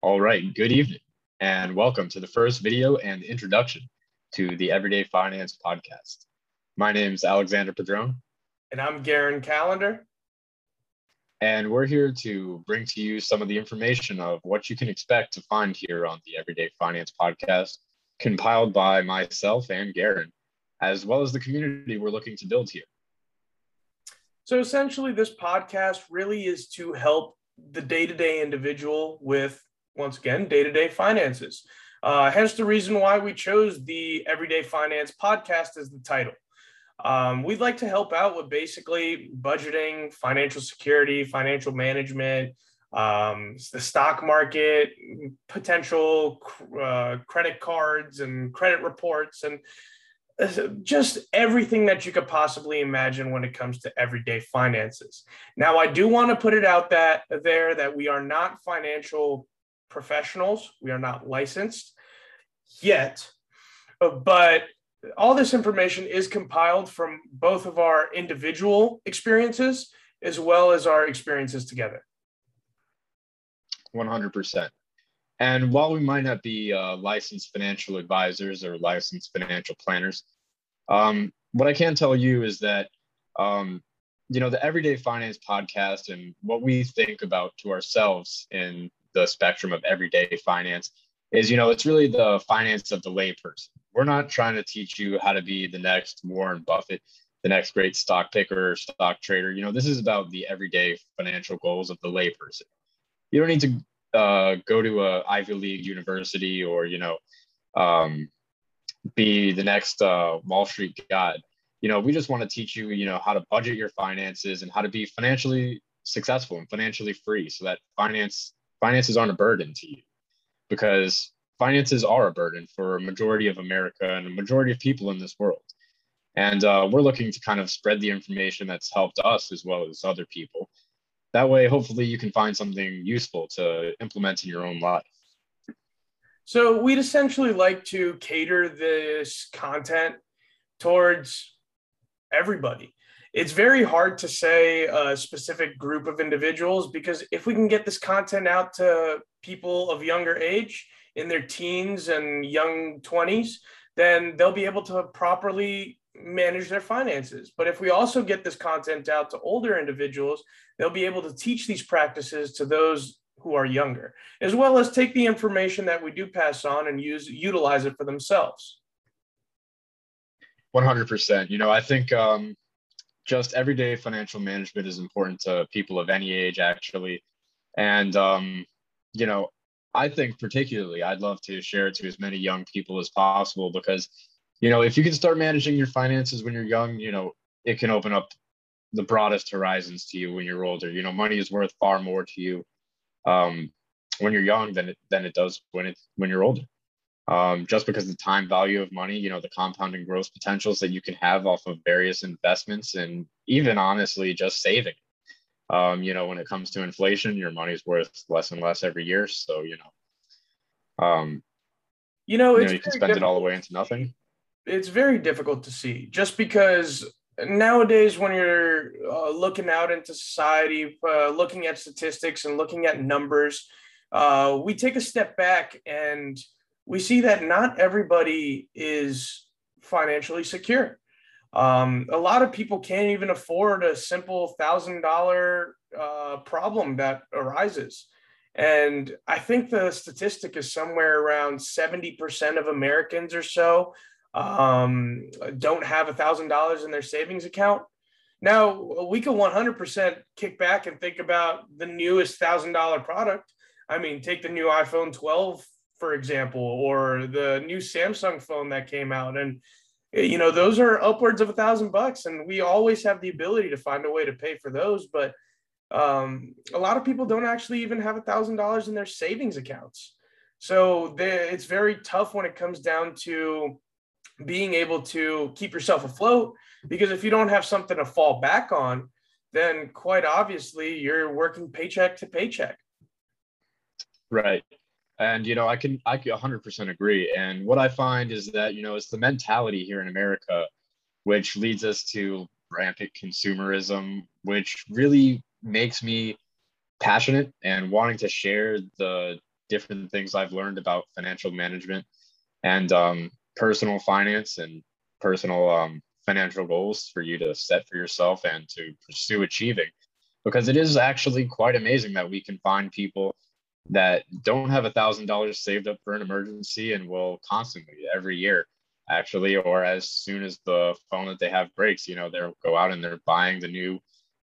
All right, good evening, and welcome to the first video and introduction to the Everyday Finance Podcast. My name is Alexander Padron. And I'm Garen Calendar. And we're here to bring to you some of the information of what you can expect to find here on the Everyday Finance Podcast, compiled by myself and Garen, as well as the community we're looking to build here. So essentially, this podcast really is to help the day to day individual with once again, day to day finances. Uh, hence the reason why we chose the Everyday Finance podcast as the title. Um, we'd like to help out with basically budgeting, financial security, financial management, um, the stock market, potential uh, credit cards and credit reports, and uh, just everything that you could possibly imagine when it comes to everyday finances. Now, I do want to put it out that there that we are not financial professionals. We are not licensed yet, uh, but all this information is compiled from both of our individual experiences as well as our experiences together. 100%. And while we might not be uh, licensed financial advisors or licensed financial planners, um, what I can tell you is that, um, you know, the Everyday Finance podcast and what we think about to ourselves in the spectrum of everyday finance is you know it's really the finance of the layperson. We're not trying to teach you how to be the next warren buffett the next great stock picker stock trader. You know this is about the everyday financial goals of the layperson. You don't need to uh, go to a ivy league university or you know um, be the next uh, wall street god you know we just want to teach you you know how to budget your finances and how to be financially successful and financially free so that finance finances aren't a burden to you because finances are a burden for a majority of America and a majority of people in this world. And uh, we're looking to kind of spread the information that's helped us as well as other people. That way, hopefully, you can find something useful to implement in your own life. So, we'd essentially like to cater this content towards everybody it's very hard to say a specific group of individuals because if we can get this content out to people of younger age in their teens and young 20s then they'll be able to properly manage their finances. But if we also get this content out to older individuals they'll be able to teach these practices to those who are younger as well as take the information that we do pass on and use utilize it for themselves. 100% you know i think um just everyday financial management is important to people of any age, actually. And, um, you know, I think particularly I'd love to share it to as many young people as possible because, you know, if you can start managing your finances when you're young, you know, it can open up the broadest horizons to you when you're older. You know, money is worth far more to you um, when you're young than it than it does when it when you're older um, just because the time value of money, you know, the compounding growth potentials that you can have off of various investments and even honestly just saving. Um, you know, when it comes to inflation, your money's worth less and less every year. So, you know, um, you know, you, know, you can spend difficult. it all the way into nothing. It's very difficult to see just because nowadays when you're uh, looking out into society, uh, looking at statistics and looking at numbers, uh, we take a step back and – we see that not everybody is financially secure. Um, a lot of people can't even afford a simple thousand dollar uh, problem that arises. And I think the statistic is somewhere around 70% of Americans or so um, don't have a thousand dollars in their savings account. Now, we can 100% kick back and think about the newest thousand dollar product. I mean, take the new iPhone 12 for example, or the new Samsung phone that came out. And, you know, those are upwards of a thousand bucks. And we always have the ability to find a way to pay for those. But um, a lot of people don't actually even have a thousand dollars in their savings accounts. So it's very tough when it comes down to being able to keep yourself afloat because if you don't have something to fall back on, then quite obviously you're working paycheck to paycheck. Right. And you know, I can I can 100% agree. And what I find is that you know it's the mentality here in America, which leads us to rampant consumerism, which really makes me passionate and wanting to share the different things I've learned about financial management and um, personal finance and personal um, financial goals for you to set for yourself and to pursue achieving. Because it is actually quite amazing that we can find people that don't have a thousand dollars saved up for an emergency and will constantly every year actually or as soon as the phone that they have breaks you know they'll go out and they're buying the new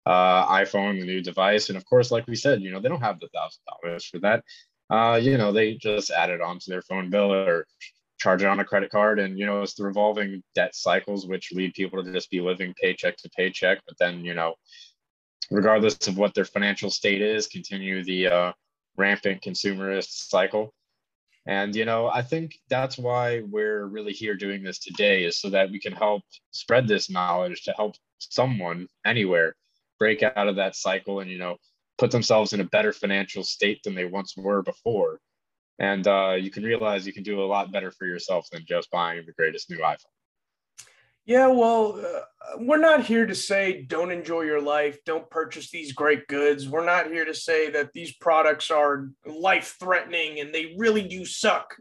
uh, iphone the new device. And of course like we said you know they don't have the thousand dollars for that. Uh, you know they just add it onto their phone bill or charge it on a credit card. And you know it's the revolving debt cycles which lead people to just be living paycheck to paycheck. But then you know regardless of what their financial state is continue the uh, rampant consumerist cycle. And you know i think that's why we're really here doing this today is so that we can help spread this knowledge to help someone anywhere break out of that cycle and you know put themselves in a better financial state than they once were before. And uh, you can realize you can do a lot better for yourself than just buying the greatest new iphone yeah, well, uh, we're not here to say don't enjoy your life, don't purchase these great goods. We're not here to say that these products are life threatening and they really do suck.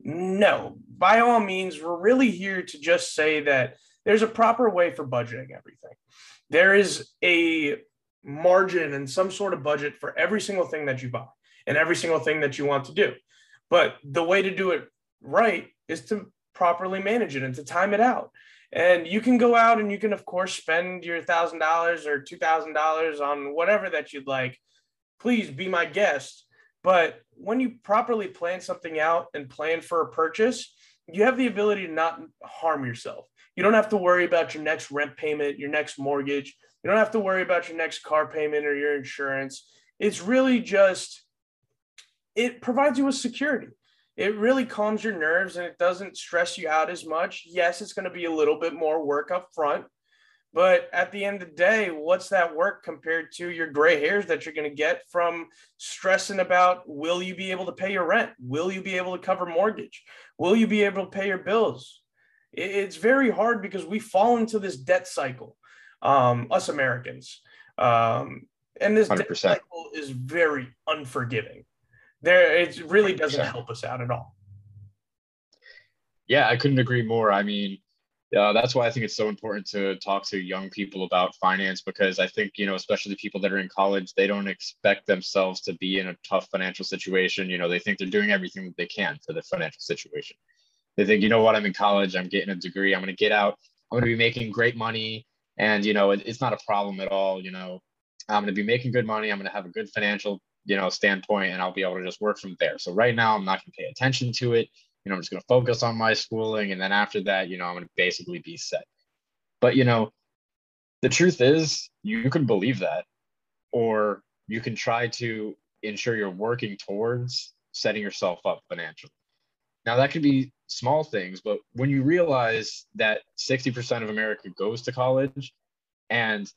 No, by all means, we're really here to just say that there's a proper way for budgeting everything. There is a margin and some sort of budget for every single thing that you buy and every single thing that you want to do. But the way to do it right is to properly manage it and to time it out. And you can go out and you can, of course, spend your thousand dollars or two thousand dollars on whatever that you'd like. Please be my guest. But when you properly plan something out and plan for a purchase, you have the ability to not harm yourself. You don't have to worry about your next rent payment, your next mortgage. You don't have to worry about your next car payment or your insurance. It's really just, it provides you with security it really calms your nerves and it doesn't stress you out as much. Yes, it's going to be a little bit more work up front, but at the end of the day, what's that work compared to your gray hairs that you're going to get from stressing about will you be able to pay your rent? Will you be able to cover mortgage? Will you be able to pay your bills? It's very hard because we fall into this debt cycle, um, us Americans. Um, and this 100%. debt cycle is very unforgiving there it really doesn't 100%. help us out at all. Yeah i couldn't agree more. I mean uh, that's why i think it's so important to talk to young people about finance because i think you know especially people that are in college they don't expect themselves to be in a tough financial situation. You know they think they're doing everything that they can for the financial situation. They think you know what? I'm in college. I'm getting a degree. I'm going to get out. I'm going to be making great money. And you know it, it's not a problem at all you know. I'm going to be making good money. I'm going to have a good financial you know standpoint and i'll be able to just work from there. So right now i'm not going to pay attention to it. You know i'm just going to focus on my schooling and then after that you know i'm going to basically be set. But you know the truth is you can believe that or you can try to ensure you're working towards setting yourself up financially. Now that could be small things but when you realize that 60% of america goes to college and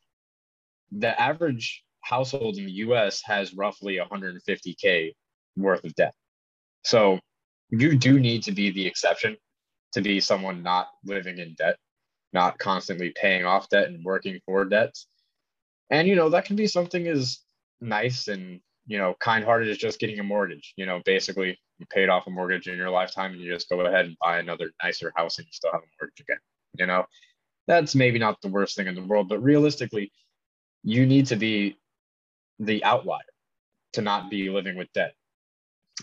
the average household in the US has roughly 150K worth of debt. So you do need to be the exception to be someone not living in debt, not constantly paying off debt and working for debts. And, you know, that can be something as nice and, you know, kind hearted as just getting a mortgage. You know, basically, you paid off a mortgage in your lifetime and you just go ahead and buy another nicer house and you still have a mortgage again. You know, that's maybe not the worst thing in the world, but realistically, you need to be the outlier to not be living with debt.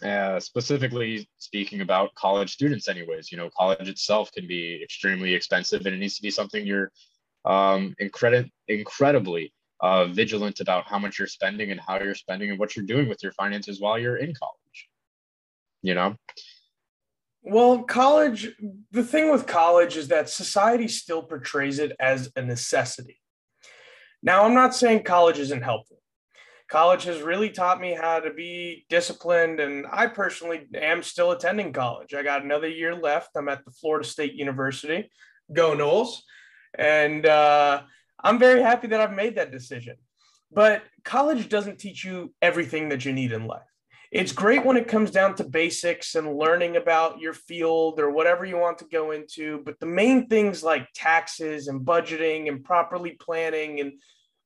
Uh, specifically speaking about college students, anyways, you know, college itself can be extremely expensive, and it needs to be something you're um, incredi- incredibly uh, vigilant about how much you're spending and how you're spending and what you're doing with your finances while you're in college. You know. Well, college, the thing with college is that society still portrays it as a necessity. Now, I'm not saying college isn't helpful college has really taught me how to be disciplined and i personally am still attending college. I got another year left. I'm at the florida state university. Go Noles and uh, i'm very happy that i've made that decision. But college doesn't teach you everything that you need in life. It's great when it comes down to basics and learning about your field or whatever you want to go into but the main things like taxes and budgeting and properly planning and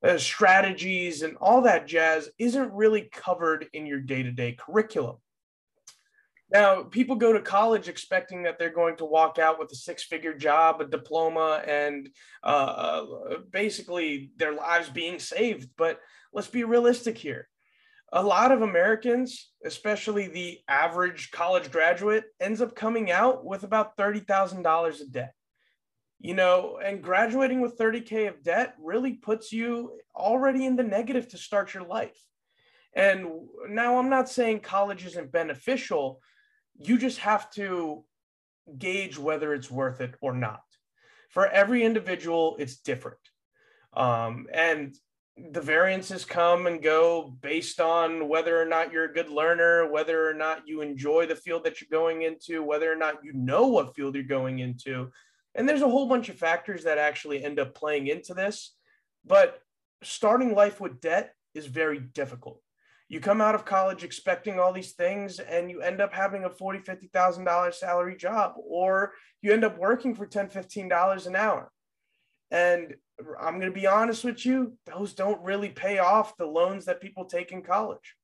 uh, strategies and all that jazz isn't really covered in your day-to-day curriculum Now, people go to college expecting that they're going to walk out with a six figure job, a diploma, and uh, basically their lives being saved. But let's be realistic here. A lot of Americans, especially the average college graduate, ends up coming out with about $30,000 of debt. You know, and graduating with 30K of debt really puts you already in the negative to start your life. And now I'm not saying college isn't beneficial, you just have to gauge whether it's worth it or not. For every individual, it's different. Um, and the variances come and go based on whether or not you're a good learner, whether or not you enjoy the field that you're going into, whether or not you know what field you're going into. And there's a whole bunch of factors that actually end up playing into this. But starting life with debt is very difficult you come out of college expecting all these things and you end up having a $40 $50000 salary job or you end up working for $10 $15 an hour and i'm going to be honest with you those don't really pay off the loans that people take in college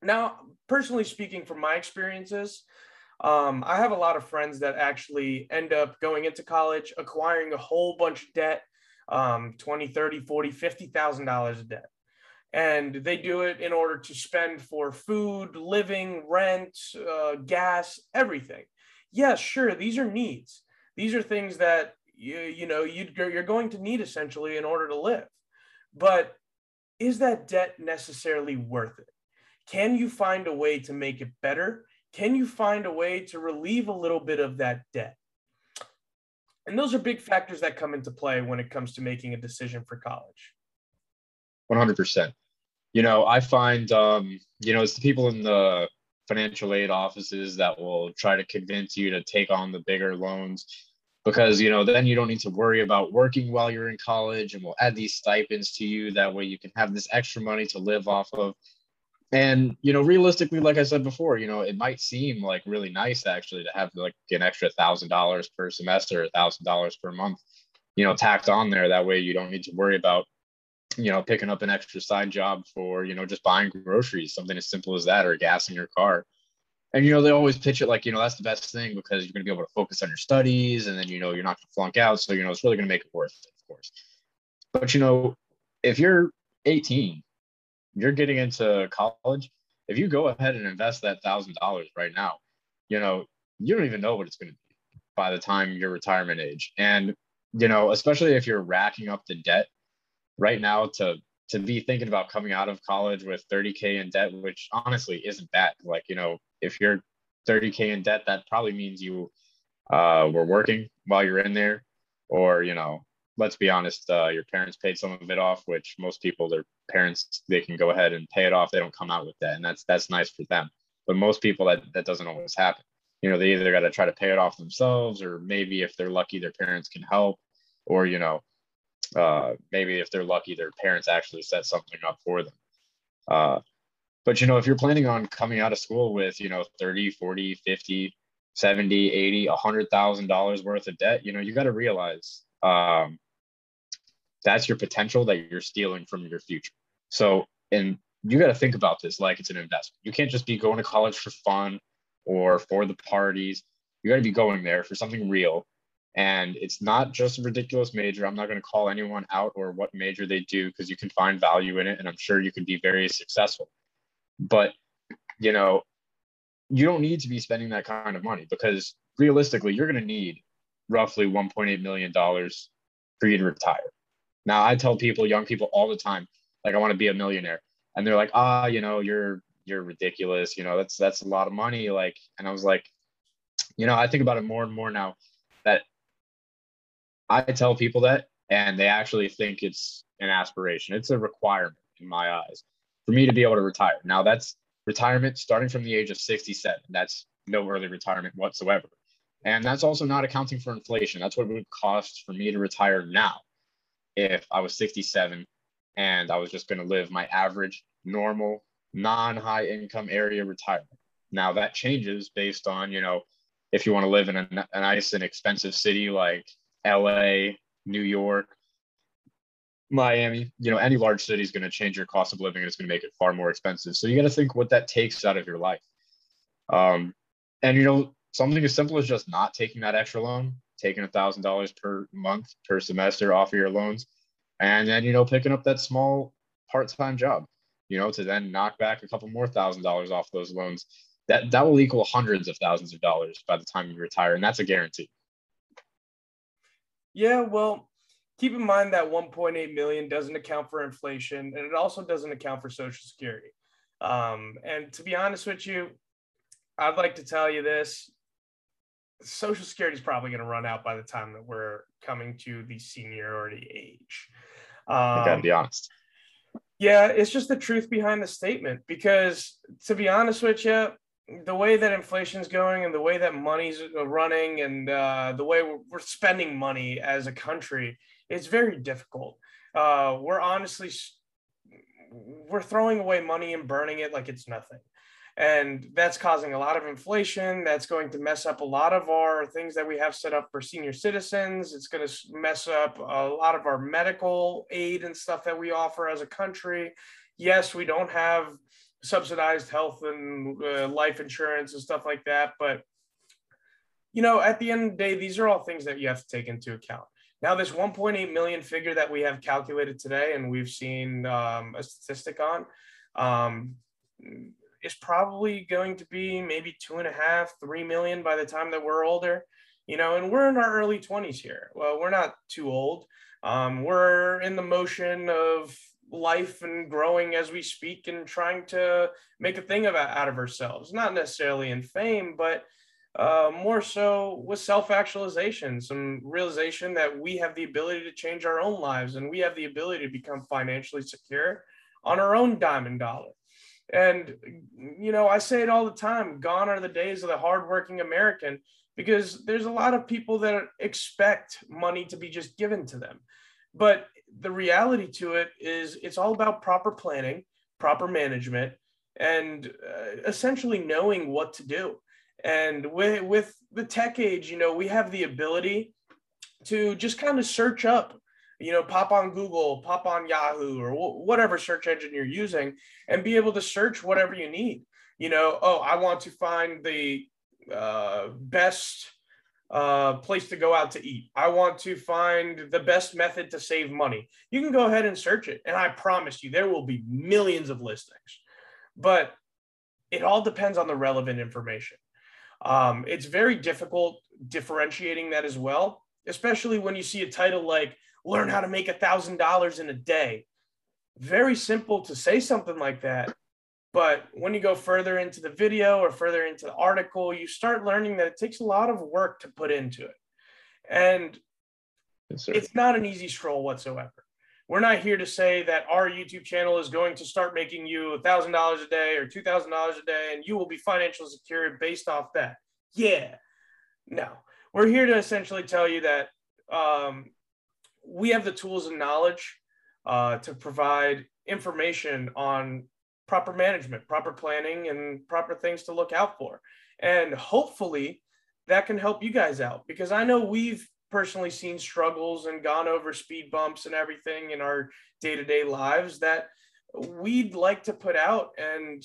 now personally speaking from my experiences um, i have a lot of friends that actually end up going into college acquiring a whole bunch of debt um, 20 30 40 $50000 of debt and they do it in order to spend for food, living, rent, uh, gas, everything. Yes, sure, these are needs. These are things that you you know you you're going to need essentially in order to live. But is that debt necessarily worth it? Can you find a way to make it better? Can you find a way to relieve a little bit of that debt? And those are big factors that come into play when it comes to making a decision for college. 100%. You know, I find, um, you know, it's the people in the financial aid offices that will try to convince you to take on the bigger loans because, you know, then you don't need to worry about working while you're in college and we'll add these stipends to you. That way you can have this extra money to live off of. And, you know, realistically, like I said before, you know, it might seem like really nice actually to have like an extra thousand dollars per semester, a thousand dollars per month, you know, tacked on there. That way you don't need to worry about you know, picking up an extra side job for, you know, just buying groceries, something as simple as that, or gas in your car. And, you know, they always pitch it like, you know, that's the best thing because you're going to be able to focus on your studies and then, you know, you're not going to flunk out. So, you know, it's really going to make it worth it, of course. But, you know, if you're 18, you're getting into college, if you go ahead and invest that thousand dollars right now, you know, you don't even know what it's going to be by the time your retirement age. And, you know, especially if you're racking up the debt right now to to be thinking about coming out of college with 30k in debt which honestly isn't bad like you know if you're 30k in debt that probably means you uh, were working while you're in there or you know let's be honest uh, your parents paid some of it off which most people their parents they can go ahead and pay it off. They don't come out with that and that's that's nice for them. But most people that that doesn't always happen. You know they either got to try to pay it off themselves or maybe if they're lucky their parents can help or you know uh, maybe if they're lucky, their parents actually set something up for them. Uh, but you know, if you're planning on coming out of school with, you know, 30, 40, 50, 70, 80, $100,000 worth of debt, you know, you got to realize um, that's your potential that you're stealing from your future. So, and you got to think about this like it's an investment. You can't just be going to college for fun or for the parties. You got to be going there for something real and it's not just a ridiculous major. I'm not going to call anyone out or what major they do because you can find value in it and I'm sure you can be very successful. But, you know, you don't need to be spending that kind of money because realistically, you're going to need roughly $1.8 million for you to retire. Now, I tell people, young people all the time, like, I want to be a millionaire. And they're like, ah, you know, you're, you're ridiculous. You know, that's, that's a lot of money. Like, and I was like, you know, I think about it more and more now that I tell people that, and they actually think it's an aspiration. It's a requirement in my eyes for me to be able to retire. Now, that's retirement starting from the age of 67. That's no early retirement whatsoever. And that's also not accounting for inflation. That's what it would cost for me to retire now if I was 67 and I was just going to live my average, normal, non high income area retirement. Now, that changes based on, you know, if you want to live in a, a nice and expensive city like LA, New York, Miami, you know, any large city is going to change your cost of living and it's going to make it far more expensive. So you got to think what that takes out of your life. Um, and you know, something as simple as just not taking that extra loan, taking a thousand dollars per month per semester off of your loans, and then you know, picking up that small part-time job, you know, to then knock back a couple more thousand dollars off those loans. That that will equal hundreds of thousands of dollars by the time you retire, and that's a guarantee. Yeah, well, keep in mind that 1.8 million doesn't account for inflation, and it also doesn't account for Social Security. Um, and to be honest with you, I'd like to tell you this: Social Security is probably going to run out by the time that we're coming to the seniority age. Um, I gotta be honest. Yeah, it's just the truth behind the statement. Because to be honest with you, the way that inflation's going and the way that money's running and uh, the way we're, we're, spending money as a country, it's very difficult. Uh, we're honestly we're throwing away money and burning it like it's nothing. And that's causing a lot of inflation. That's going to mess up a lot of our things that we have set up for senior citizens. It's going to mess up a lot of our medical aid and stuff that we offer as a country. Yes, we don't have subsidized health and uh, life insurance and stuff like that. But, you know, at the end of the day, these are all things that you have to take into account. Now, this 1.8 million figure that we have calculated today, and we've seen um, a statistic on, um, is probably going to be maybe two and a half, three million by the time that we're older. You know, and we're in our early 20s here. Well, we're not too old. Um, we're in the motion of life and growing as we speak and trying to make a thing of out of ourselves not necessarily in fame but uh, more so with self-actualization some realization that we have the ability to change our own lives and we have the ability to become financially secure on our own diamond dollar and you know i say it all the time gone are the days of the hardworking american because there's a lot of people that expect money to be just given to them but the reality to it is it's all about proper planning, proper management, and uh, essentially knowing what to do. And with, with the tech age, you know, we have the ability to just kind of search up, you know, pop on Google, pop on Yahoo, or wh- whatever search engine you're using, and be able to search whatever you need. You know, oh, I want to find the uh, best uh, place to go out to eat. I want to find the best method to save money. You can go ahead and search it. And I promise you, there will be millions of listings. But it all depends on the relevant information. Um, it's very difficult differentiating that as well, especially when you see a title like Learn How to Make a $1,000 in a Day. Very simple to say something like that, but when you go further into the video or further into the article, you start learning that it takes a lot of work to put into it. And yes, it's not an easy stroll whatsoever. We're not here to say that our YouTube channel is going to start making you $1,000 a day or $2,000 a day and you will be financially secure based off that. Yeah, no. We're here to essentially tell you that um, we have the tools and knowledge uh, to provide information on proper management, proper planning, and proper things to look out for. And hopefully that can help you guys out because I know we've personally seen struggles and gone over speed bumps and everything in our day to day lives that we'd like to put out and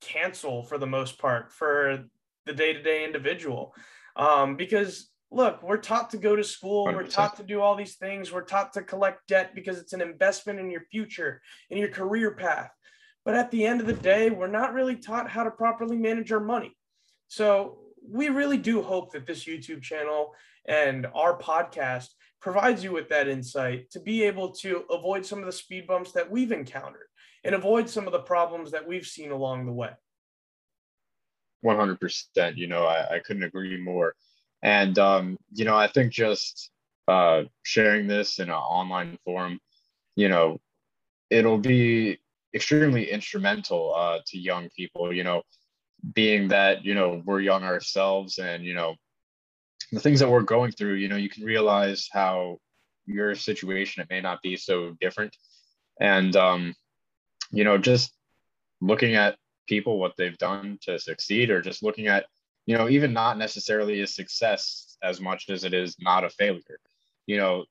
cancel for the most part for the day to day individual. Um, because look, we're taught to go to school, we are taught to do all these things, we're taught to collect debt because it's an investment in your future, in your career path. But at the end of the day, we're not really taught how to properly manage our money. So we really do hope that this YouTube channel and our podcast provides you with that insight to be able to avoid some of the speed bumps that we've encountered and avoid some of the problems that we've seen along the way. 100%. You know, I, I couldn't agree more. And, um, you know, I think just uh, sharing this in an online forum, you know, it'll be extremely instrumental uh, to young people, you know, being that, you know, we're young ourselves and, you know, the things that we're going through, you know, you can realize how your situation, it may not be so different. And, um, you know, just looking at people, what they've done to succeed, or just looking at, you know, even not necessarily a success as much as it is not a failure. You know,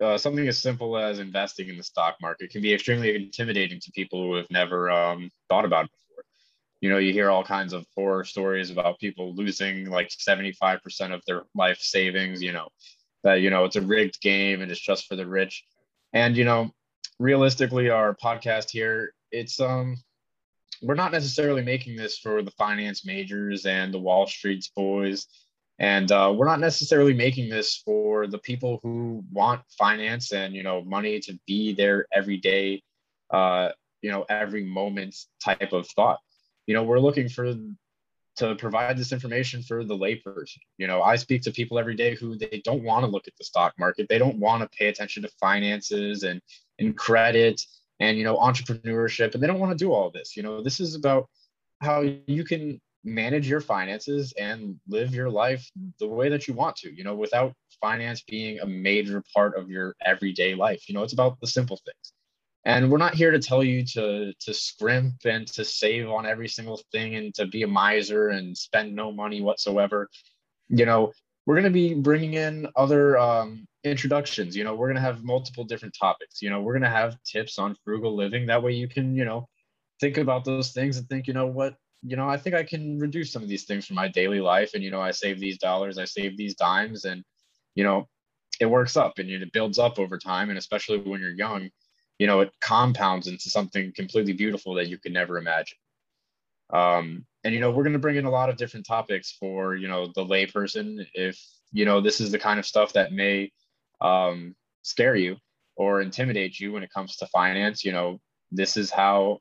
uh, something as simple as investing in the stock market can be extremely intimidating to people who have never um, thought about it before. you know, you hear all kinds of horror stories about people losing like 75% of their life savings, you know, that, you know, it's a rigged game and it's just for the rich. And, you know, realistically, our podcast here, it's, um, we're not necessarily making this for the finance majors and the Wall Street's boys. And uh, we're not necessarily making this for the people who want finance and, you know, money to be their everyday, uh, you know, every moment type of thought you know, we're looking for to provide this information for the layperson. You know, I speak to people every day who they don't want to look at the stock market. They don't want to pay attention to finances and and credit and you know entrepreneurship and they don't want to do all this. You know, this is about how you can manage your finances and live your life the way that you want to, you know, without finance being a major part of your everyday life. You know, it's about the simple things and we're not here to tell you to to scrimp and to save on every single thing and to be a miser and spend no money whatsoever you know we're going to be bringing in other um, introductions you know we're going to have multiple different topics you know we're going to have tips on frugal living that way you can you know think about those things and think you know what you know i think i can reduce some of these things from my daily life and you know i save these dollars i save these dimes and you know it works up and it builds up over time and especially when you're young you know it compounds into something completely beautiful that you could never imagine um, and you know we're going to bring in a lot of different topics for you know the layperson if you know this is the kind of stuff that may um, scare you or intimidate you when it comes to finance. You know this is how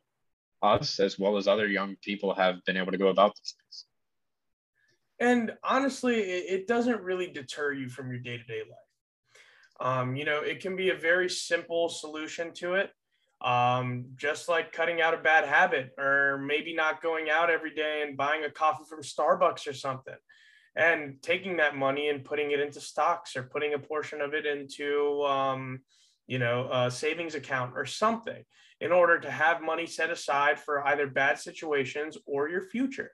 us as well as other young people have been able to go about these things and honestly it doesn't really deter you from your day-to-day life. Um, you know, it can be a very simple solution to it. Um, just like cutting out a bad habit or maybe not going out every day and buying a coffee from Starbucks or something and taking that money and putting it into stocks or putting a portion of it into, um, you know, a savings account or something in order to have money set aside for either bad situations or your future.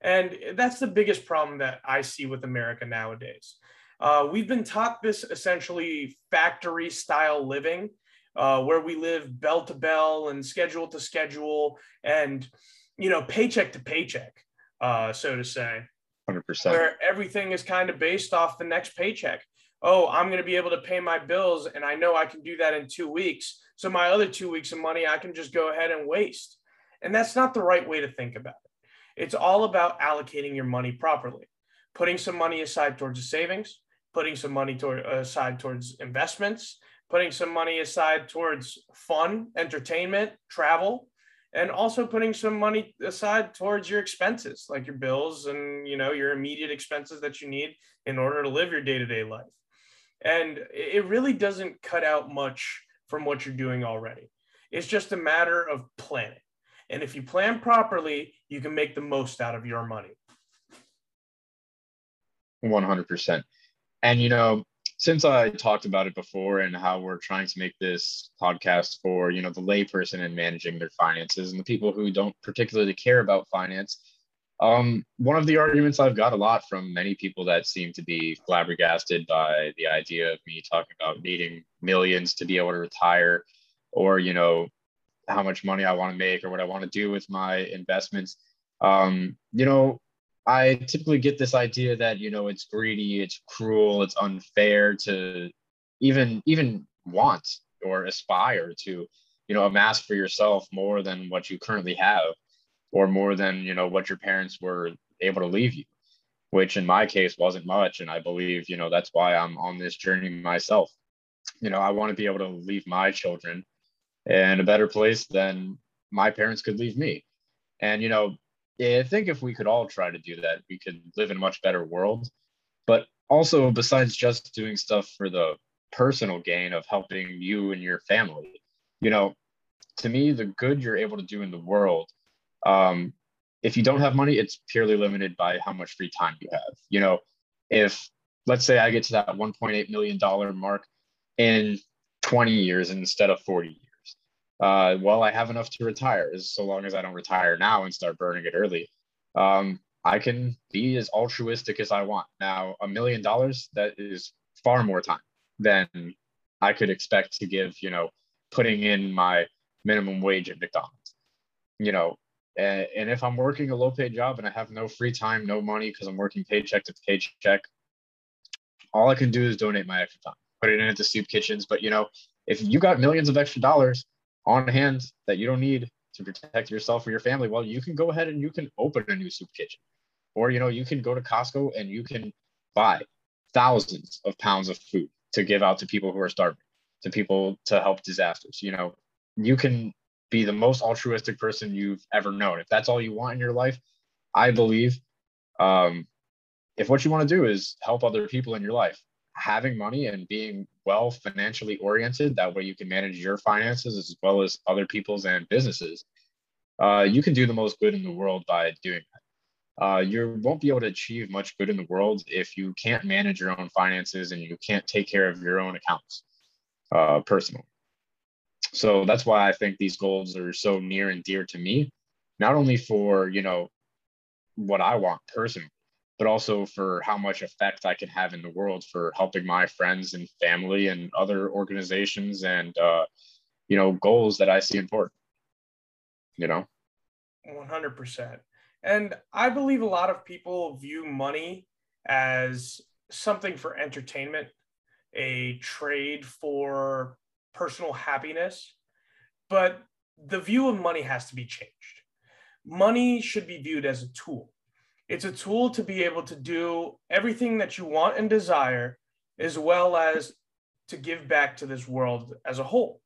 And that's the biggest problem that I see with America nowadays. Uh, we've been taught this essentially factory style living, uh, where we live bell to bell and schedule to schedule and, you know, paycheck to paycheck, uh, so to say. 100%. Where everything is kind of based off the next paycheck. Oh, I'm going to be able to pay my bills, and I know I can do that in two weeks. So my other two weeks of money, I can just go ahead and waste. And that's not the right way to think about it. It's all about allocating your money properly, putting some money aside towards a savings, putting some money toward, aside towards investments, putting some money aside towards fun, entertainment, travel, and also putting some money aside towards your expenses, like your bills and you know your immediate expenses that you need in order to live your day-to-day life. And it really doesn't cut out much from what you're doing already. It's just a matter of planning. And if you plan properly, you can make the most out of your money. 100%. And, you know, since I talked about it before and how we're trying to make this podcast for, you know, the layperson and managing their finances and the people who don't particularly care about finance, um, one of the arguments I've got a lot from many people that seem to be flabbergasted by the idea of me talking about needing millions to be able to retire or, you know, how much money I want to make or what I want to do with my investments. Um, you know, I typically get this idea that you know it's greedy, it's cruel, it's unfair to even even want or aspire to you know amass for yourself more than what you currently have or more than you know what your parents were able to leave you which in my case wasn't much. And i believe you know that's why i'm on this journey myself. You know i want to be able to leave my children in a better place than my parents could leave me. And you know I think if we could all try to do that, we could live in a much better world. But also, besides just doing stuff for the personal gain of helping you and your family, you know, to me, the good you're able to do in the world, um, if you don't have money, it's purely limited by how much free time you have. You know, if let's say I get to that $1.8 million mark in 20 years instead of 40 years uh, well, I have enough to retire. So long as I don't retire now and start burning it early, um, I can be as altruistic as I want. Now, a million dollars that is far more time than I could expect to give. You know, putting in my minimum wage at McDonald's. You know, And, and if I'm working a low paid job and I have no free time, no money because I'm working paycheck to paycheck, all I can do is donate my extra time, put it into soup kitchens. But you know, if you got millions of extra dollars on hand that you don't need to protect yourself or your family, well, you can go ahead and you can open a new soup kitchen. Or, you know, you can go to Costco and you can buy thousands of pounds of food to give out to people who are starving, to people to help disasters. You know, you can be the most altruistic person you've ever known. If that's all you want in your life, I believe um, if what you want to do is help other people in your life, having money and being well financially oriented, that way you can manage your finances as well as other people's and businesses, uh, you can do the most good in the world by doing that. Uh, you won't be able to achieve much good in the world if you can't manage your own finances and you can't take care of your own accounts uh, personally. So that's why I think these goals are so near and dear to me, not only for, you know, what I want personally, but also for how much effect I can have in the world for helping my friends and family and other organizations and, uh, you know, goals that I see important, you know? 100%. And I believe a lot of people view money as something for entertainment, a trade for personal happiness, but the view of money has to be changed. Money should be viewed as a tool. It's a tool to be able to do everything that you want and desire, as well as to give back to this world as a whole.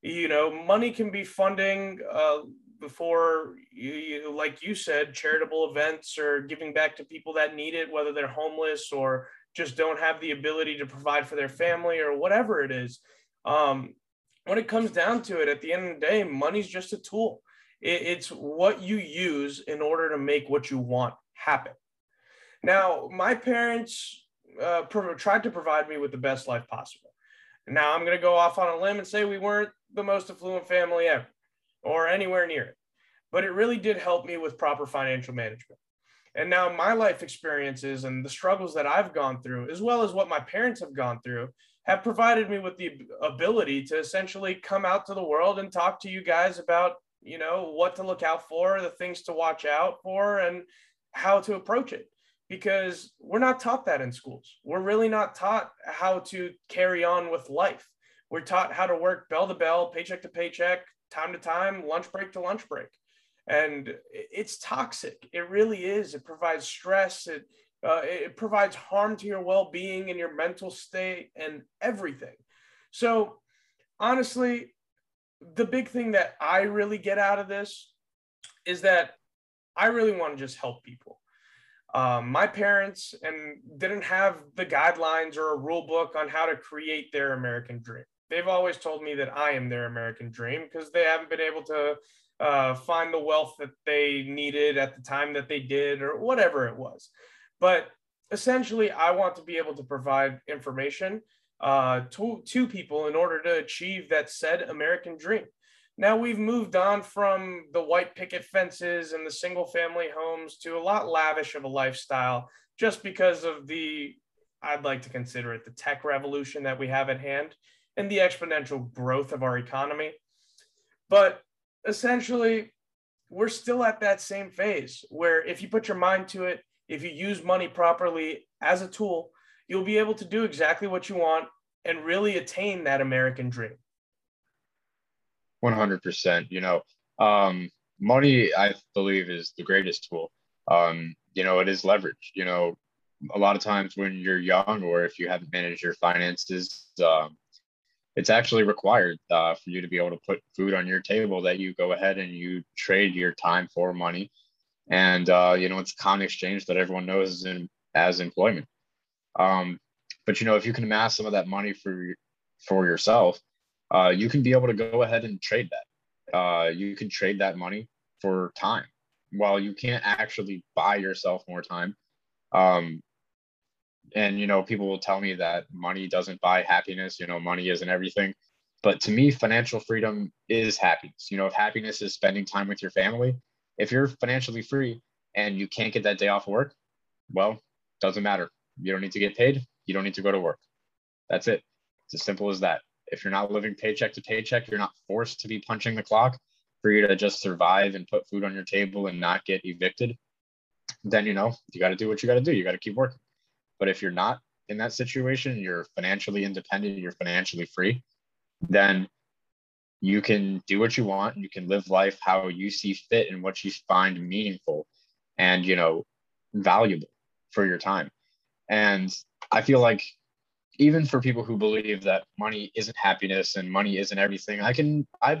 You know, money can be funding uh, before, you, you, like you said, charitable events or giving back to people that need it, whether they're homeless or just don't have the ability to provide for their family or whatever it is. Um, when it comes down to it, at the end of the day, money's just a tool. It, it's what you use in order to make what you want happen. Now, my parents uh, tried to provide me with the best life possible. Now, I'm going to go off on a limb and say we weren't the most affluent family ever or anywhere near it, but it really did help me with proper financial management. And now my life experiences and the struggles that I've gone through, as well as what my parents have gone through, have provided me with the ability to essentially come out to the world and talk to you guys about, you know, what to look out for, the things to watch out for, and how to approach it. Because we're not taught that in schools. We're really not taught how to carry on with life. We're taught how to work bell to bell, paycheck to paycheck, time to time, lunch break to lunch break. And it's toxic. It really is. It provides stress. It uh, it provides harm to your well-being and your mental state and everything. So, honestly, the big thing that I really get out of this is that I really want to just help people. Um, my parents and didn't have the guidelines or a rule book on how to create their American dream. They've always told me that I am their American dream because they haven't been able to uh, find the wealth that they needed at the time that they did or whatever it was. But essentially, I want to be able to provide information uh, to, to people in order to achieve that said American dream. Now we've moved on from the white picket fences and the single family homes to a lot lavish of a lifestyle just because of the, I'd like to consider it the tech revolution that we have at hand and the exponential growth of our economy. But essentially, we're still at that same phase where if you put your mind to it, if you use money properly as a tool, you'll be able to do exactly what you want and really attain that American dream. 100%. You know, um, money, I believe, is the greatest tool. Um, you know, it is leverage. You know, a lot of times when you're young or if you haven't managed your finances, um, it's actually required uh, for you to be able to put food on your table that you go ahead and you trade your time for money and uh, you know it's a common exchange that everyone knows in, as employment. Um, but you know, if you can amass some of that money for for yourself, uh, you can be able to go ahead and trade that. Uh, you can trade that money for time. While you can't actually buy yourself more time, um, and you know, people will tell me that money doesn't buy happiness. You know, money isn't everything. But to me, financial freedom is happiness. You know, if happiness is spending time with your family, if you're financially free and you can't get that day off work, well, doesn't matter. You don't need to get paid. You don't need to go to work. That's it. It's as simple as that. If you're not living paycheck to paycheck, you're not forced to be punching the clock. for you to just survive and put food on your table and not get evicted, then you know you got to do what you got to do. You got to keep working. But if you're not in that situation, you're financially independent, you're financially free, then you can do what you want. You can live life how you see fit and what you find meaningful and, you know, valuable for your time. And I feel like even for people who believe that money isn't happiness and money isn't everything, I can, I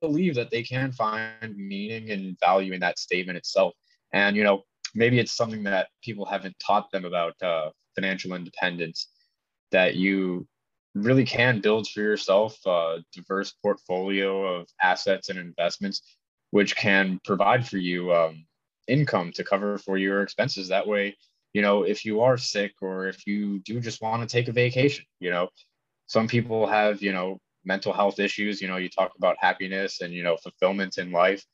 believe that they can find meaning and value in that statement itself. And, you know, maybe it's something that people haven't taught them about uh, financial independence that you really can build for yourself a diverse portfolio of assets and investments, which can provide for you um, income to cover for your expenses. That way, you know, if you are sick or if you do just want to take a vacation, you know, some people have, you know, mental health issues. You know, you talk about happiness and, you know, fulfillment in life.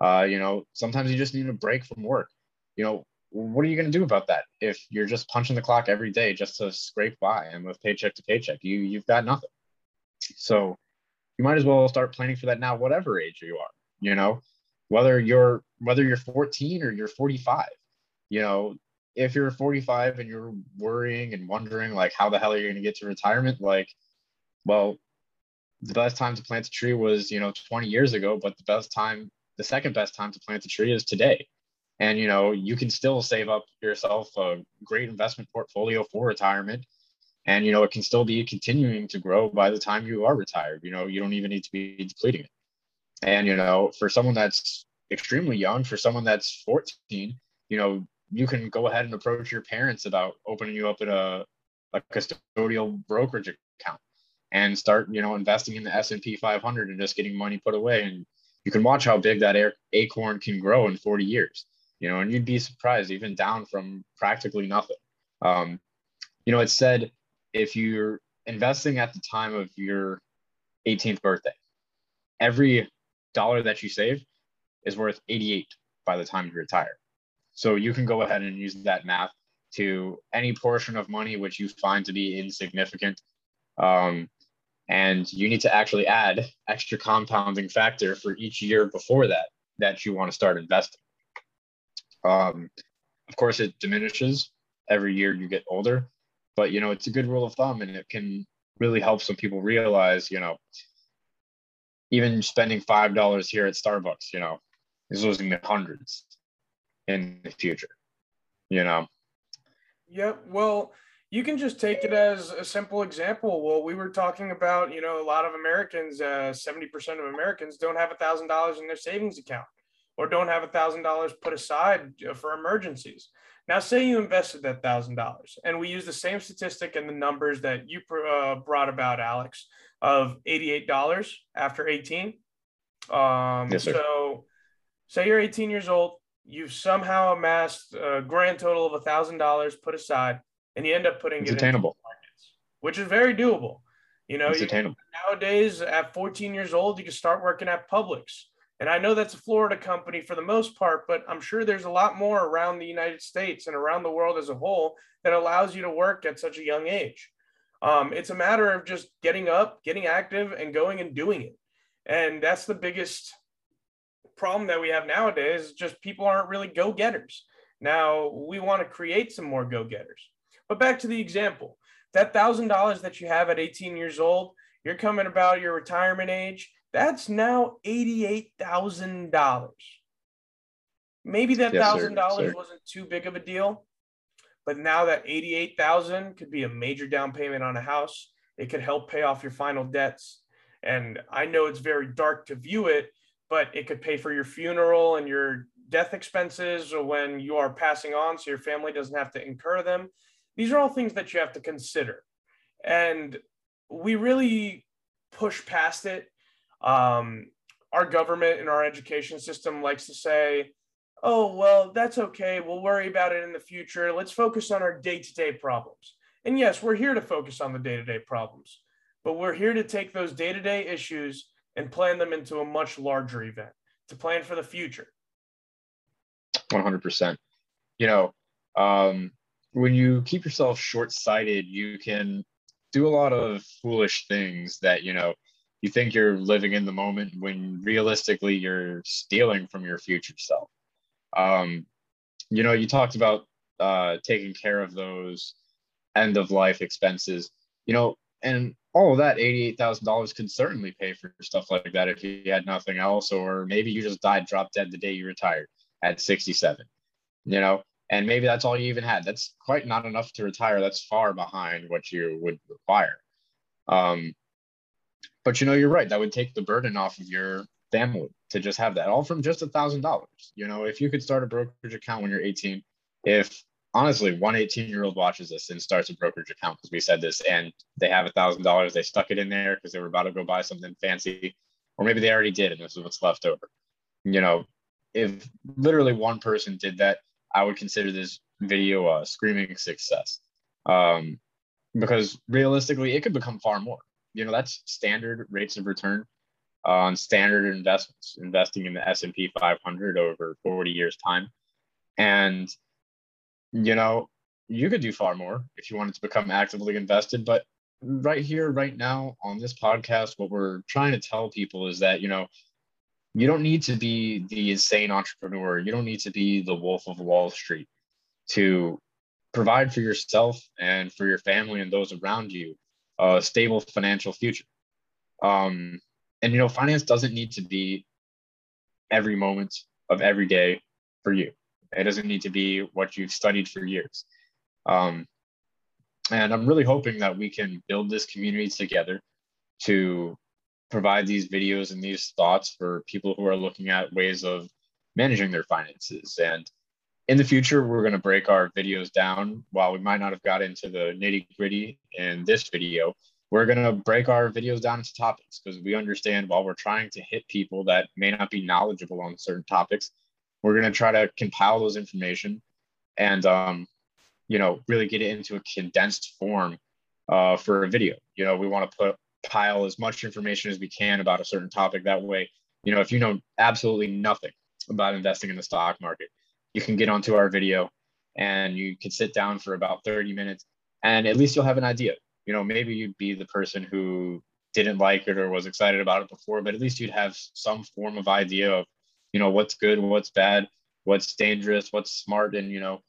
Uh, you know, sometimes you just need a break from work. You know, what are you going to do about that if you're just punching the clock every day just to scrape by and with paycheck to paycheck you you've got nothing so you might as well start planning for that now whatever age you are you know whether you're whether you're 14 or you're 45 you know if you're 45 and you're worrying and wondering like how the hell are you going to get to retirement? Like well the best time to plant a tree was you know 20 years ago but the best time the second best time to plant a tree is today. And you know you can still save up yourself a great investment portfolio for retirement. And you know it can still be continuing to grow by the time you are retired you know you don't even need to be depleting it. And you know for someone that's extremely young for someone that's 14 you know you can go ahead and approach your parents about opening you up at a, a custodial brokerage account and start you know investing in the s&p 500 and just getting money put away and you can watch how big that acorn can grow in 40 years you know, and you'd be surprised, even down from practically nothing. Um, you know, it said if you're investing at the time of your 18th birthday, every dollar that you save is worth 88 by the time you retire. So you can go ahead and use that math to any portion of money which you find to be insignificant. Um, and you need to actually add extra compounding factor for each year before that that you want to start investing. Um, of course, it diminishes every year you get older, but you know it's a good rule of thumb, and it can really help some people realize, you know, even spending five dollars here at Starbucks, you know, is losing the hundreds in the future. You know. Yep. Well, you can just take it as a simple example. Well, we were talking about, you know, a lot of Americans, uh, 70% of Americans don't have a thousand dollars in their savings account or don't have a thousand dollars put aside uh, for emergencies. Now, say you invested that thousand dollars, and we use the same statistic and the numbers that you uh, brought about, Alex, of eighty-eight dollars after eighteen. Um, yes, sir. So, say you're eighteen years old, you've somehow amassed a grand total of a thousand dollars put aside, and you end up putting it's it attainable, markets, which is very doable. You know, you, nowadays at 14 years old, you can start working at Publix and I know that's a Florida company for the most part, but I'm sure there's a lot more around the United States and around the world as a whole that allows you to work at such a young age. Um, it's a matter of just getting up, getting active, and going and doing it. And that's the biggest problem that we have nowadays. Is just people aren't really go getters. Now we want to create some more go getters. But back to the example that thousand dollars that you have at 18 years old, you're coming about your retirement age that's now $88,000. Maybe that thousand dollars wasn't too big of a deal, but now that 88,000 could be a major down payment on a house. It could help pay off your final debts. And I know it's very dark to view it, but it could pay for your funeral and your death expenses when you are passing on so your family doesn't have to incur them. These are all things that you have to consider. And we really push past it um, our government and our education system likes to say, oh, well, that's okay. We'll worry about it in the future. Let's focus on our day to day problems. And yes, we're here to focus on the day to day problems, but we're here to take those day to day issues and plan them into a much larger event to plan for the future. 100%. You know, um, when you keep yourself short sighted, you can do a lot of foolish things that, you know, you think you're living in the moment when realistically you're stealing from your future self. Um, you know, you talked about uh, taking care of those end of life expenses, you know, and all of that $88,000 could certainly pay for stuff like that if you had nothing else, or maybe you just died, dropped dead the day you retired at 67, you know, and maybe that's all you even had. That's quite not enough to retire. That's far behind what you would require. Um, but you know, you're right. That would take the burden off of your family to just have that all from just a thousand dollars. You know, if you could start a brokerage account when you're 18, if honestly one 18 year old watches this and starts a brokerage account because we said this and they have a thousand dollars, they stuck it in there because they were about to go buy something fancy, or maybe they already did and this is what's left over. You know, if literally one person did that, I would consider this video a screaming success. Um, because realistically, it could become far more. You know, that's standard rates of return on standard investments, investing in the S&P 500 over 40 years time. And, you know, you could do far more if you wanted to become actively invested. But right here, right now on this podcast, what we're trying to tell people is that, you know, you don't need to be the insane entrepreneur. You don't need to be the wolf of Wall Street to provide for yourself and for your family and those around you a stable financial future. Um, and you know, finance doesn't need to be every moment of every day for you. It doesn't need to be what you've studied for years. Um, and I'm really hoping that we can build this community together to provide these videos and these thoughts for people who are looking at ways of managing their finances. And in the future, we're going to break our videos down. While we might not have got into the nitty gritty in this video, we're going to break our videos down into topics because we understand while we're trying to hit people that may not be knowledgeable on certain topics, we're going to try to compile those information and, um, you know, really get it into a condensed form uh, for a video. You know, we want to put pile as much information as we can about a certain topic. That way, you know, if you know absolutely nothing about investing in the stock market, you can get onto our video and you can sit down for about 30 minutes and at least you'll have an idea. You know, maybe you'd be the person who didn't like it or was excited about it before, but at least you'd have some form of idea of, you know, what's good, what's bad, what's dangerous, what's smart, and, you know,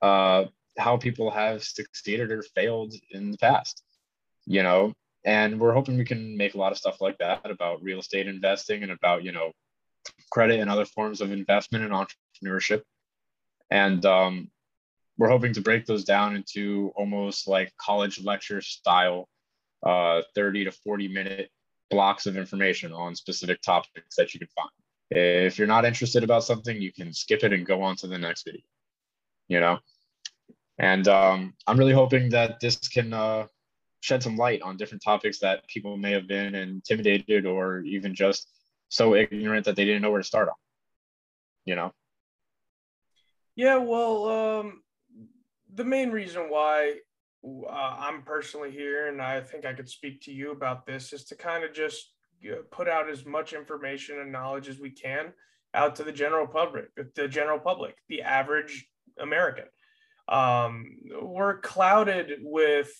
uh, how people have succeeded or failed in the past, you know, and we're hoping we can make a lot of stuff like that about real estate investing and about you know credit and other forms of investment and entrepreneurship. And um, we're hoping to break those down into almost like college lecture style uh, 30 to 40 minute blocks of information on specific topics that you can find if you're not interested about something you can skip it and go on to the next video you know? And um, i'm really hoping that this can uh, shed some light on different topics that people may have been intimidated or even just so ignorant that they didn't know where to start on you know? Yeah well um the main reason why uh, i'm personally here and i think i could speak to you about this is to kind of just put out as much information and knowledge as we can out to the general public the general public the average american. Um, we're clouded with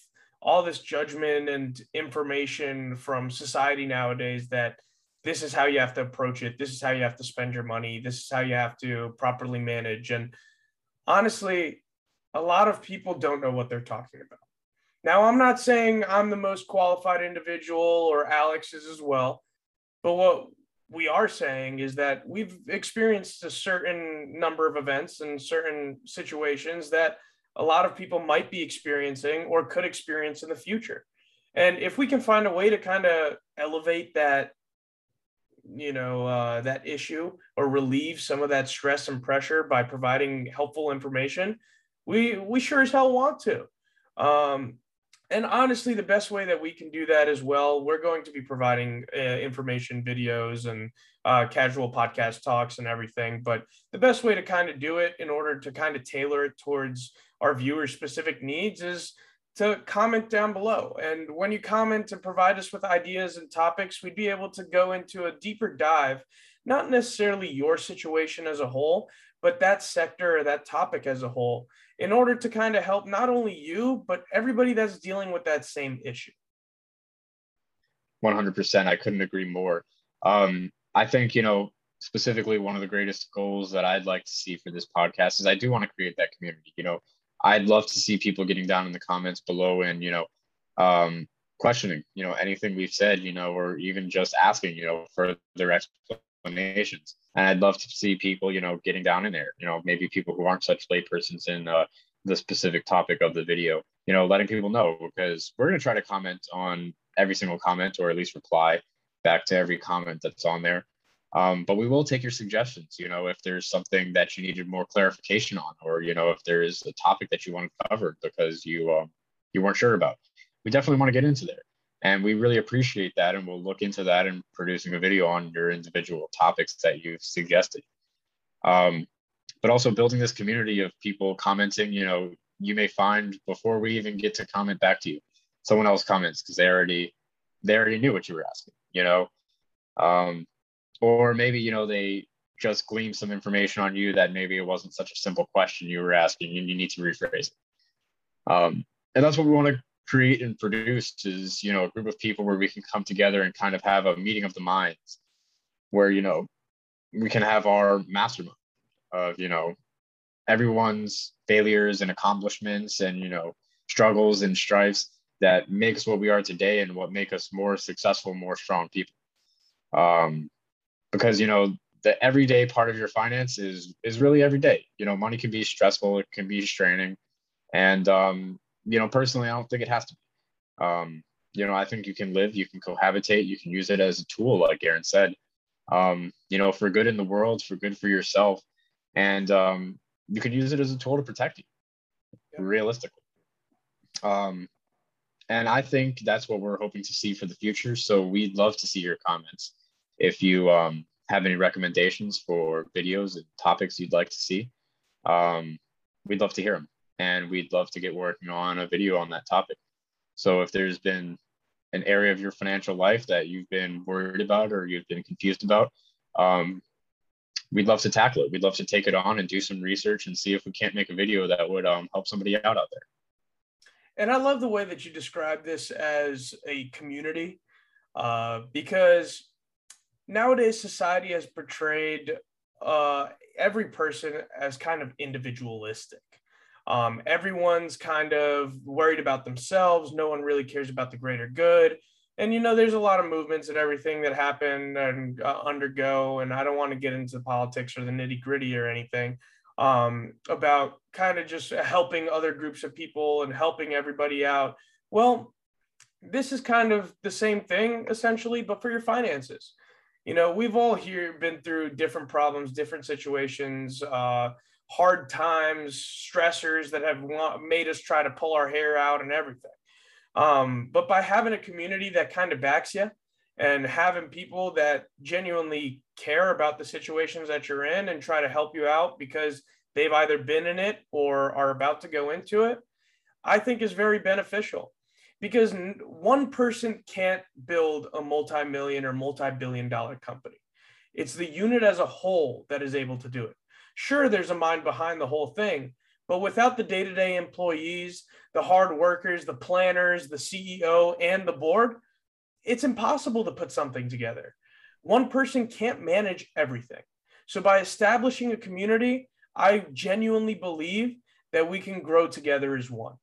all this judgment and information from society nowadays that this is how you have to approach it. This is how you have to spend your money. This is how you have to properly manage. And honestly a lot of people don't know what they're talking about now i'm not saying i'm the most qualified individual or alex is as well but what we are saying is that we've experienced a certain number of events and certain situations that a lot of people might be experiencing or could experience in the future. And if we can find a way to kind of elevate that, you know, uh, that issue or relieve some of that stress and pressure by providing helpful information, we we sure as hell want to. Um, and honestly, the best way that we can do that as well, we're going to be providing uh, information videos and uh, casual podcast talks and everything. But the best way to kind of do it in order to kind of tailor it towards our viewers' specific needs is to comment down below. And when you comment and provide us with ideas and topics, we'd be able to go into a deeper dive, not necessarily your situation as a whole, but that sector or that topic as a whole, in order to kind of help not only you, but everybody that's dealing with that same issue. 100%. I couldn't agree more. Um, I think, you know, specifically one of the greatest goals that I'd like to see for this podcast is I do want to create that community. You know, I'd love to see people getting down in the comments below and, you know, um, questioning, you know, anything we've said, you know, or even just asking, you know, for further explanations. And I'd love to see people, you know, getting down in there, you know, maybe people who aren't such laypersons in uh, the specific topic of the video, you know, letting people know because we're going to try to comment on every single comment or at least reply back to every comment that's on there. Um, but we will take your suggestions, you know, if there's something that you needed more clarification on, or, you know, if there is a topic that you want to cover because you, um, you weren't sure about, we definitely want to get into there. And we really appreciate that. And we'll look into that and producing a video on your individual topics that you've suggested. Um, but also building this community of people commenting, you know, you may find before we even get to comment back to you, someone else comments because they already they already knew what you were asking, you know. Um, or maybe, you know, they just gleaned some information on you that maybe it wasn't such a simple question you were asking and you need to rephrase it. Um, and that's what we want to create and produce is, you know, a group of people where we can come together and kind of have a meeting of the minds where, you know, we can have our mastermind of you know everyone's failures and accomplishments and you know struggles and strifes that makes what we are today and what make us more successful more strong people. Um, because you know the everyday part of your finance is is really every day. You know money can be stressful it can be straining. And um, you know personally i don't think it has to be. Um, you know i think you can live you can cohabitate you can use it as a tool like aaron said. Um, you know for good in the world for good for yourself. And um, you can use it as a tool to protect you realistically. Um, and i think that's what we're hoping to see for the future. So we'd love to see your comments. If you um, have any recommendations for videos and topics you'd like to see um, we'd love to hear them and we'd love to get working on a video on that topic so if there's been an area of your financial life that you've been worried about or you've been confused about um, we'd love to tackle it. We'd love to take it on and do some research and see if we can't make a video that would um, help somebody out out there. And I love the way that you describe this as a community uh, because nowadays society has portrayed uh, every person as kind of individualistic. Um, everyone's kind of worried about themselves. No one really cares about the greater good. And you know there's a lot of movements and everything that happen and uh, undergo. And i don't want to get into politics or the nitty gritty or anything um, about kind of just helping other groups of people and helping everybody out. Well this is kind of the same thing essentially but for your finances. You know we've all here been through different problems different situations uh, hard times stressors that have made us try to pull our hair out and everything um, but by having a community that kind of backs you and having people that genuinely care about the situations that you're in and try to help you out because they've either been in it or are about to go into it, I think is very beneficial because one person can't build a multi-million or multi-billion dollar company. It's the unit as a whole that is able to do it. Sure, there's a mind behind the whole thing, but without the day to day employees, the hard workers, the planners, the CEO, and the board, it's impossible to put something together. One person can't manage everything. So, by establishing a community, I genuinely believe that we can grow together as one.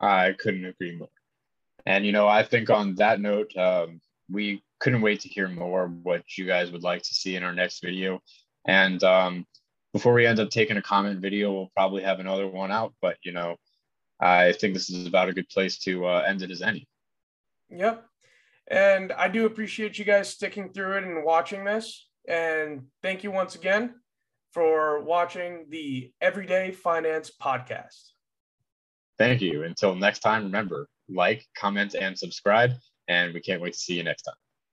I couldn't agree more. And, you know, I think on that note, um, we couldn't wait to hear more what you guys would like to see in our next video. And um, before we end up taking a comment video, we'll probably have another one out. But you know, I think this is about a good place to uh, end it as any. Yep. And I do appreciate you guys sticking through it and watching this. And thank you once again for watching the Everyday Finance Podcast. Thank you. Until next time, remember like, comment, and subscribe. And we can't wait to see you next time.